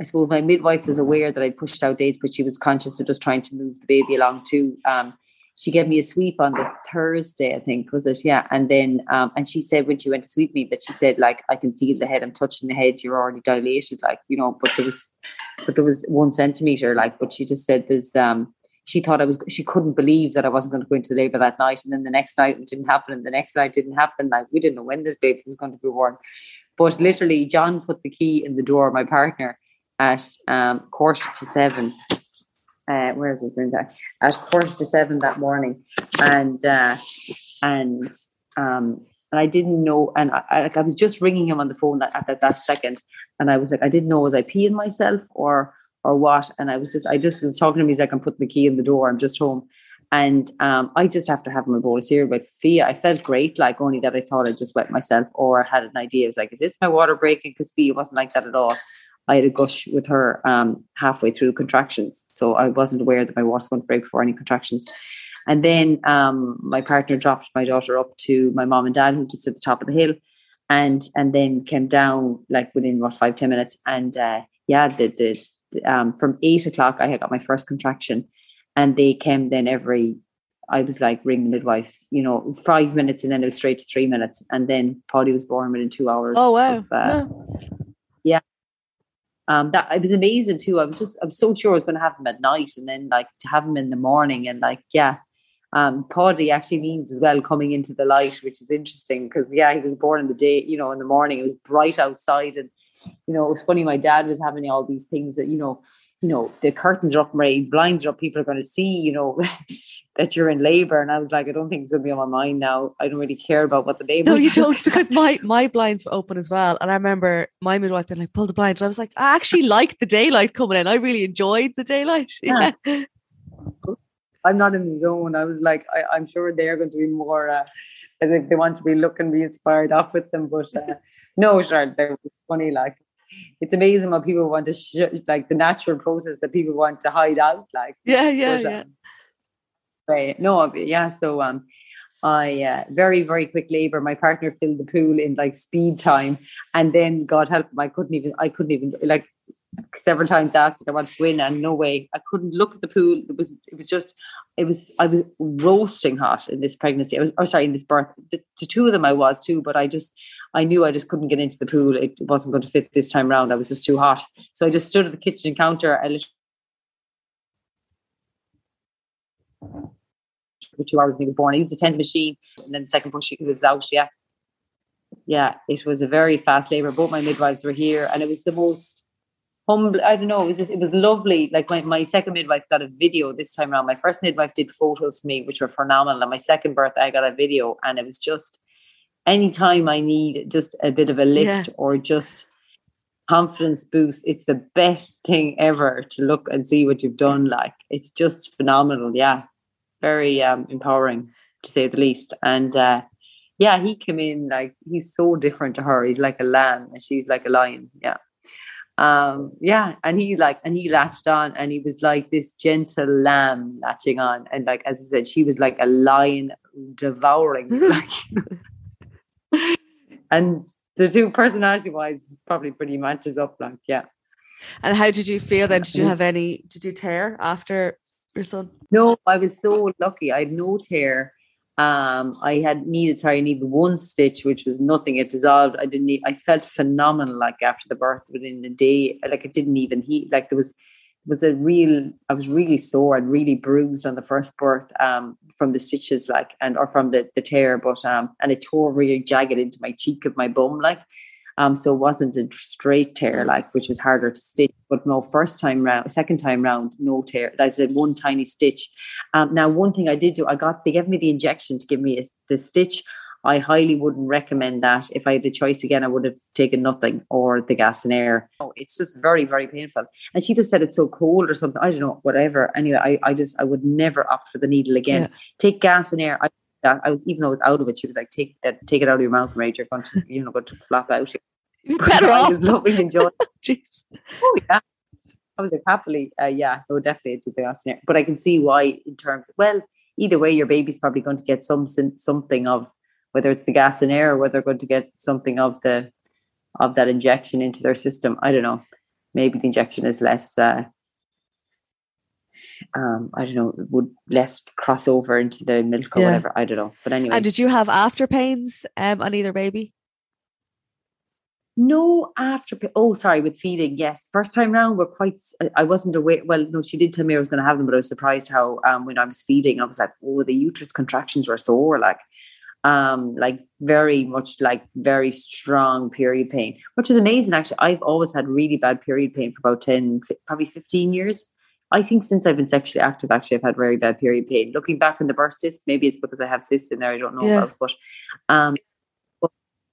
I suppose my midwife was aware that I'd pushed out dates, but she was conscious of just trying to move the baby along too. Um, she gave me a sweep on the Thursday, I think, was it? Yeah. And then, um, and she said when she went to sweep me that she said, like, I can feel the head, I'm touching the head, you're already dilated, like, you know, but there was, but there was one centimeter, like, but she just said there's, um, she thought I was, she couldn't believe that I wasn't going to go into labor that night. And then the next night it didn't happen. And the next night didn't happen. Like, we didn't know when this baby was going to be born. But literally, John put the key in the door, my partner, at um, quarter to seven uh, where is it? At quarter to seven that morning, and uh, and um, and I didn't know, and I, I, like I was just ringing him on the phone that, at that, that second, and I was like, I didn't know was I peeing myself or or what, and I was just, I just was talking to him. He's like, I'm putting the key in the door. I'm just home, and um, I just have to have my bolus here. But Fia, I felt great, like only that I thought I just wet myself, or had an idea. I was like, is this my water breaking? Because Fia wasn't like that at all. I had a gush with her um, halfway through contractions. So I wasn't aware that my water was going to break before any contractions. And then um, my partner dropped my daughter up to my mom and dad, who just at the top of the hill, and and then came down like within what five ten minutes. And uh, yeah, the, the um, from eight o'clock I had got my first contraction, and they came then every. I was like ring the midwife, you know, five minutes, and then it was straight to three minutes, and then Paddy was born within two hours. Oh wow! Of, uh, yeah um, that it was amazing too. I was just, I'm so sure I was going to have him at night and then like to have him in the morning and like, yeah. Um, Paddy actually means as well coming into the light, which is interesting because yeah, he was born in the day, you know, in the morning. It was bright outside, and you know, it was funny. My dad was having all these things that you know, you know, the curtains are up, my blinds are up. People are going to see, you know, that you're in labor. And I was like, I don't think it's going to be on my mind now. I don't really care about what the neighbors. No, you don't, because my my blinds were open as well. And I remember my midwife being like, pull the blinds. And I was like, I actually like the daylight coming in. I really enjoyed the daylight. Yeah. I'm not in the zone. I was like, I, am sure they're going to be more. Uh, I think they want to be looking, be inspired off with them, but. Uh, no, sure, they're funny. Like it's amazing what people want to sh- like the natural process that people want to hide out. Like yeah, yeah, but, yeah. Um, right. No, yeah. So um, I uh, very very quick labor. My partner filled the pool in like speed time, and then God help him, I couldn't even I couldn't even like several times asked if I wanted to win, and no way I couldn't look at the pool. It was it was just it was I was roasting hot in this pregnancy. I was oh sorry in this birth. The, the two of them I was too, but I just I knew I just couldn't get into the pool. It wasn't going to fit this time around. I was just too hot. So I just stood at the kitchen counter. I literally for two hours when he was born. He was a TENS machine, and then the second push he was out. Yeah, yeah. It was a very fast labour. Both my midwives were here, and it was the most humble. I don't know. It was just, it was lovely. Like my, my second midwife got a video this time around. My first midwife did photos for me, which were phenomenal. And my second birth, I got a video, and it was just anytime I need just a bit of a lift yeah. or just confidence boost, it's the best thing ever to look and see what you've done. Like it's just phenomenal. Yeah. Very um, empowering to say the least. And uh, yeah, he came in like he's so different to her. He's like a lamb and she's like a lion. Yeah. Um, yeah, and he like and he latched on and he was like this gentle lamb latching on. And like as I said, she was like a lion devouring like and the two personality wise probably pretty matches up like yeah. And how did you feel then? Did you have any did you tear after your son? No i was so lucky. I had no tear um i had needed sorry i needed one stitch which was nothing. It dissolved. I didn't need i felt phenomenal like after the birth within a day. Like it didn't even heat. Like there was was a real I was really sore and really bruised on the first birth um, from the stitches like and or from the, the tear but um and it tore really jagged into my cheek of my bum like um so it wasn't a straight tear like which was harder to stitch but no first time round second time round no tear I said one tiny stitch um now one thing I did do I got they gave me the injection to give me a, the stitch I highly wouldn't recommend that. If I had the choice again, I would have taken nothing or the gas and air. Oh, it's just very, very painful. And she just said it's so cold or something. I don't know, whatever. Anyway, I, I just I would never opt for the needle again. Yeah. Take gas and air. I, I was even though I was out of it, she was like, take that, take it out of your mouth, Rage. You're going to, you know, going to flap out. You're better off. I was loving enjoying. Jeez. Oh yeah. I was like happily, uh, yeah, would definitely do the gas and air. But I can see why, in terms, of, well, either way, your baby's probably going to get some something of whether it's the gas and air or whether they're going to get something of the of that injection into their system. I don't know. Maybe the injection is less uh, um, I don't know, would less cross over into the milk or yeah. whatever. I don't know. But anyway. And did you have after pains um, on either baby? No after. Oh, sorry, with feeding. Yes, first time round, we're quite. I wasn't aware. Well, no, she did tell me I was going to have them, but I was surprised how um, when I was feeding, I was like, oh, the uterus contractions were sore. Like um, like very much like very strong period pain, which is amazing. Actually, I've always had really bad period pain for about 10, probably 15 years. I think since I've been sexually active, actually, I've had very bad period pain. Looking back on the burst cyst, maybe it's because I have cysts in there. I don't know yeah. about, but um,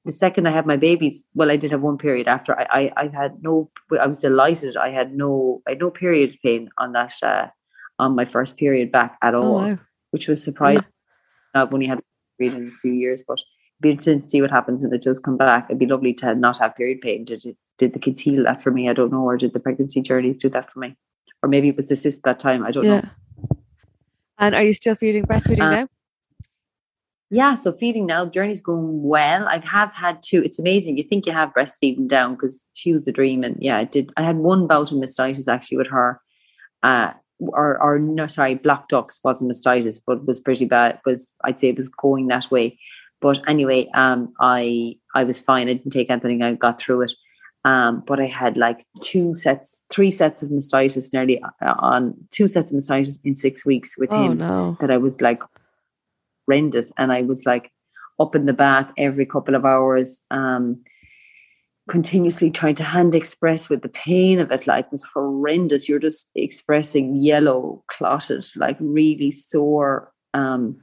the second I had my babies, well, I did have one period after. I, I, I had no. I was delighted. I had no, I had no period pain on that, uh, on my first period back at oh, all, oh, wow. which was surprising. Yeah. I've only had period in a few years, but be interested to see what happens when it does come back. It'd be lovely to not have period pain. Did it, did the kids heal that for me? I don't know. Or did the pregnancy journeys do that for me? Or maybe it was the cyst that time. I don't yeah. know. And are you still feeding breastfeeding uh, now? Yeah, so feeding now, journey's going well. I have had two. It's amazing. You think you have breastfeeding down because she was the dream, and yeah, I did. I had one bout of mastitis actually with her. Uh, or or no sorry blocked ducts wasn't mastitis but was pretty bad was I'd say it was going that way but anyway um I I was fine I didn't take anything I got through it um but I had like two sets three sets of mastitis nearly uh, on two sets of mastitis in six weeks with oh, him no. that I was like horrendous. And I was like up in the back every couple of hours um continuously trying to hand express with the pain of it. Like was horrendous. You're just expressing yellow clotted like really sore um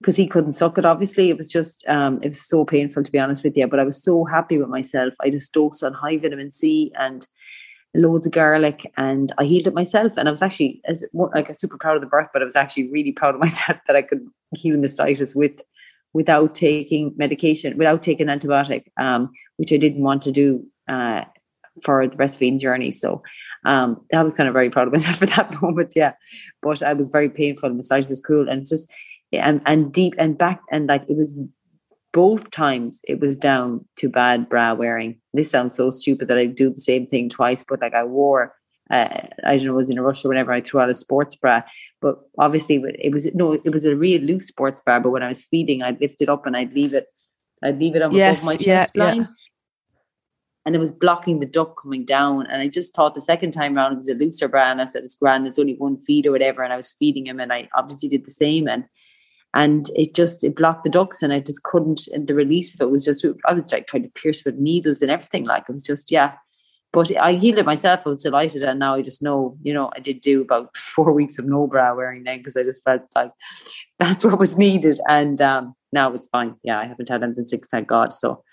because he couldn't suck it obviously it was just um it was so painful to be honest with you but i was so happy with myself i just dosed on high vitamin c and loads of garlic and i healed it myself and i was actually as like super proud of the birth but i was actually really proud of myself that i could heal mastitis with without taking medication, without taking antibiotic, um, which I didn't want to do uh, for the breastfeeding journey. So um, I was kind of very proud of myself at that moment. Yeah, but I was very painful. Massage is cruel, and it's just and and deep and back and like it was both times it was down to bad bra wearing. This sounds so stupid that I do the same thing twice, but like I wore, uh, I don't know, was in a rush or whatever. I threw out a sports bra, but obviously it was no, it was a real loose sports bra. But when I was feeding, I'd lift it up and I'd leave it, I'd leave it on yes, my chest yeah, line. Yeah. And it was blocking the duct coming down. And I just thought the second time around it was a looser bra. And I said, it's grand, it's only one feed or whatever. And I was feeding him and I obviously did the same. And and it just it blocked the ducts and I just couldn't and the release of it was just I was like trying to pierce with needles and everything like it was just yeah. But I healed it myself I was delighted and now I just know you know I did do about four weeks of no bra wearing then because I just felt like that's what was needed and um now it's fine. Yeah I haven't had anything since thank God so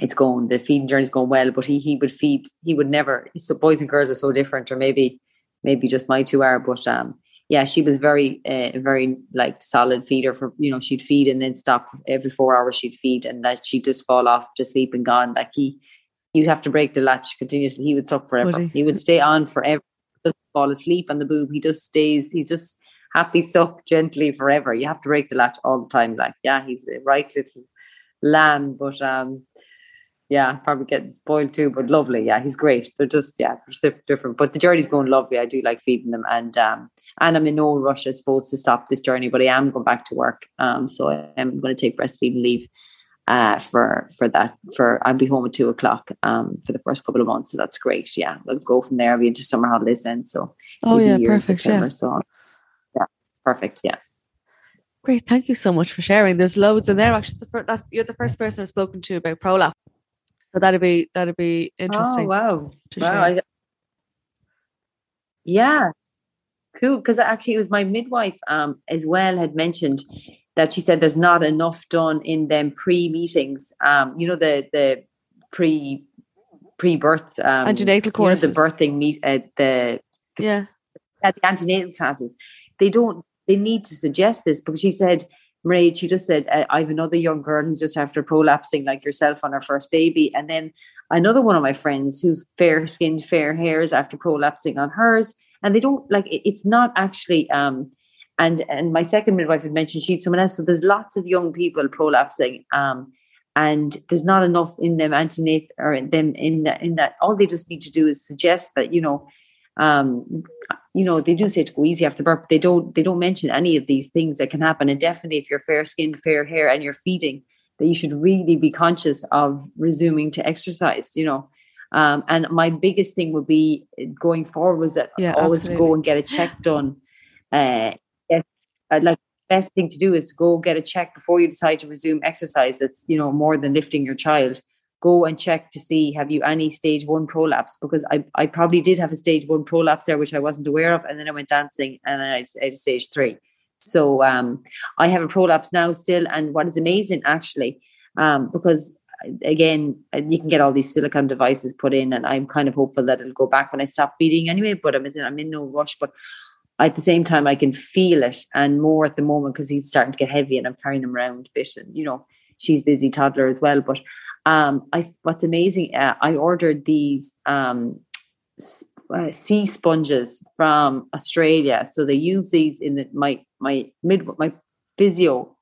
it's going the feeding journey's going well but he he would feed he would never so boys and girls are so different or maybe maybe just my two are but um yeah, she was very, uh, very like solid feeder for, you know, she'd feed and then stop every four hours she'd feed and that she'd just fall off to sleep and gone. Like he, you'd have to break the latch continuously. He would suck forever. Would he? he? would stay on forever, just fall asleep on the boob. He just stays, he's just happy suck gently forever. You have to break the latch all the time. Like, yeah, he's a right little lamb, but um, yeah, probably getting spoiled too, but lovely. Yeah, he's great. They're just yeah, they're different. But the journey's going lovely. I do like feeding them, and um, and I'm in no rush, I suppose, to stop this journey. But I am going back to work. Um, so I am going to take breastfeeding leave, uh, for for that. For I'll be home at two o'clock, um, for the first couple of months. So that's great. Yeah, we'll go from there. I'll be into summer holidays then. So oh yeah, perfect. Yeah. So yeah, perfect. Yeah. Great, thank you so much for sharing. There's loads in there. Actually, the first, that's, you're the first person I've spoken to about prolapse. So that'd be that'd be oh, interesting. Oh wow! wow. I, yeah, cool. Because actually, it was my midwife um, as well had mentioned that she said there's not enough done in them pre meetings. Um, you know the the pre pre birth um, antenatal courses, you know, the birthing meet uh, the, the yeah at the antenatal classes. They don't. They need to suggest this because she said Marie, she just said, I have another young girl who's just after prolapsing like yourself on her first baby. And then another one of my friends who's fair skinned, fair hairs after prolapsing on hers. And they don't like it's not actually um and and my second midwife had mentioned she'd someone else. So there's lots of young people prolapsing. Um and there's not enough in them antenatal or in them in that in that all they just need to do is suggest that, you know, um, you know, they do say to go easy after birth, but they don't they don't mention any of these things that can happen. And definitely if you're fair skinned, fair hair, and you're feeding, that you should really be conscious of resuming to exercise, you know. Um, and my biggest thing would be going forward was that yeah, always absolutely. go and get a check done. Uh, yes, I'd like the best thing to do is to go get a check before you decide to resume exercise. That's you know more than lifting your child go and check to see have you any stage one prolapse? Because I, I probably did have a stage one prolapse there which I wasn't aware of and then I went dancing and I, had stage three. So um, I have a prolapse now still and what is amazing actually um, because again you can get all these silicone devices put in and I'm kind of hopeful that it'll go back when I stop feeding anyway but I'm I'm in no rush but at the same time I can feel it and more at the moment because he's starting to get heavy and I'm carrying him around a bit and you know she's busy toddler as well but um, I what's amazing, uh, I ordered these um, uh, sea sponges from Australia. So they use these in the, my my mid my physio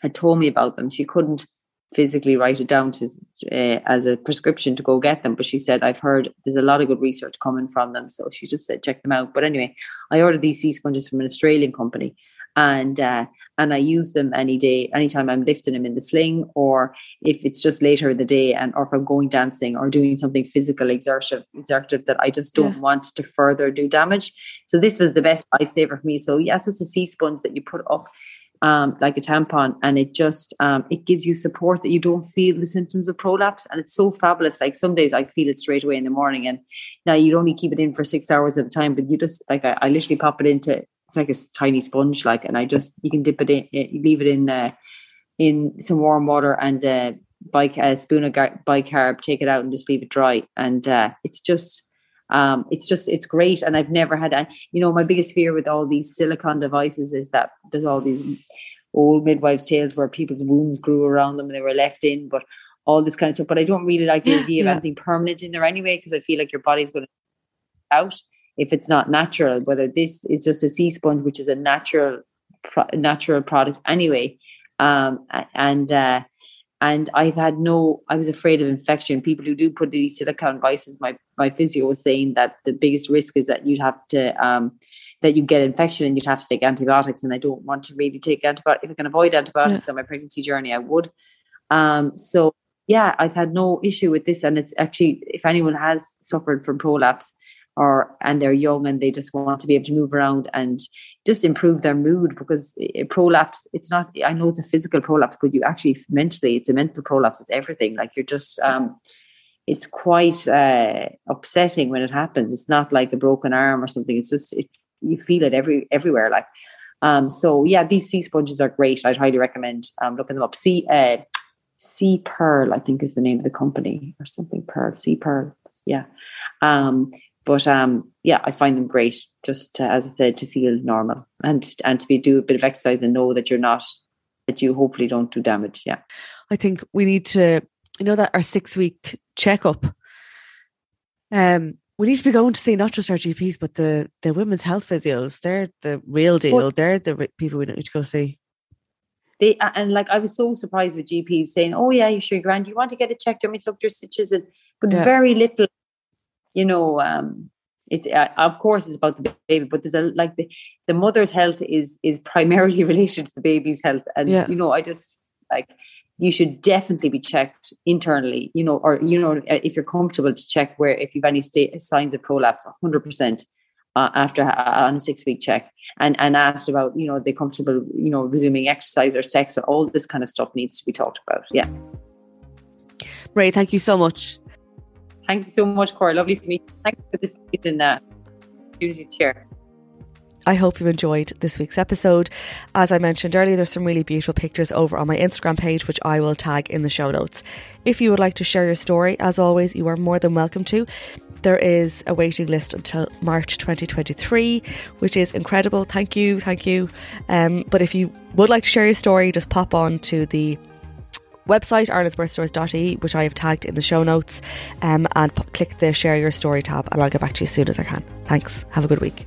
had told me about them. She couldn't physically write it down to uh, as a prescription to go get them, but she said I've heard there's a lot of good research coming from them. So she just said check them out. But anyway, I ordered these sea sponges from an Australian company, and uh, and I use them any day, anytime I'm lifting them in the sling, or if it's just later in the day, and or if I'm going dancing or doing something physical exertive, exertive that I just don't yeah. want to further do damage. So this was the best lifesaver for me. So yes, it's a sea sponge that you put up. Um, like a tampon, and it just um, it gives you support that you don't feel the symptoms of prolapse, and it's so fabulous. Like some days I feel it straight away in the morning, and now you'd only keep it in for six hours at a time, but you just like I, I literally pop it into it's like a tiny sponge, like, and I just you can dip it in, eh, leave it in uh, in some warm water and uh, bike a spoon of gar- bicarb, take it out and just leave it dry, and uh, it's just. Um, it's just it's great and i've never had a, you know my biggest fear with all these silicon devices is that there's all these old midwives' tales where people's wounds grew around them and they were left in, but all this kind of stuff. But I don't really like the idea of anything permanent in there anyway, because I feel like your body's going to out if it's not natural. Whether this is just a sea sponge, which is a natural pro- natural product anyway, um, and uh, and I've had no. I was afraid of infection. People who do put these silicone devices, my my physio was saying that the biggest risk is that you'd have to um, that you get infection and you'd have to take antibiotics. And I don't want to really take antibiotics. If I can avoid antibiotics on my pregnancy journey, I would. Um, so yeah, I've had no issue with this, and it's actually if anyone has suffered from prolapse or and they're young and they just want to be able to move around and just improve their mood because prolapse it's not i know it's a physical prolapse but you actually mentally it's a mental prolapse it's everything. Like you're just um it's quite uh upsetting when it happens. It's not like a broken arm or something it's just it, you feel it every everywhere like um so yeah these sea sponges are great i'd highly recommend um looking them up. Sea uh sea pearl i think is the name of the company or something pearl sea pearl yeah. Um but um yeah i find them great just to, as i said to feel normal and and to be do a bit of exercise and know that you're not that you hopefully don't do damage yeah I think we need to, you know, that our six week checkup. Um, we need to be going to see not just our GPs, but the the women's health physios. They're the real deal. They're the people we need to go see. they and like I was so surprised with GPs saying, "Oh yeah, you sure you're grand? You want to get it checked? Do you want me to look at your stitches?" And but Yeah. very little, you know. um It's uh, of course it's about the baby, but there's a like the the mother's health is is primarily related to the baby's health, and Yeah. you know I just like you should definitely be checked internally, you know, or you know uh, if you're comfortable to check where if you've any sta- signs of prolapse, hundred percent. Uh, after uh, on a six week check and and asked about you know they comfortable you know resuming exercise or sex or all this kind of stuff needs to be talked about yeah Ray, thank you so much. Thank you so much Cora lovely to meet you thank you for this season uh, opportunity to share I hope you enjoyed this week's episode. As I mentioned earlier, there's some really beautiful pictures over on my Instagram page, which I will tag in the show notes. If you would like to share your story, as always, you are more than welcome to. There is a waiting list until March 2023, which is incredible. Thank you, thank you. Um, but if you would like to share your story, just pop on to the website irelandsbirthstories.ie which I have tagged in the show notes um, and p- click the share your story tab and I'll get back to you as soon as I can. Thanks. Have a good week.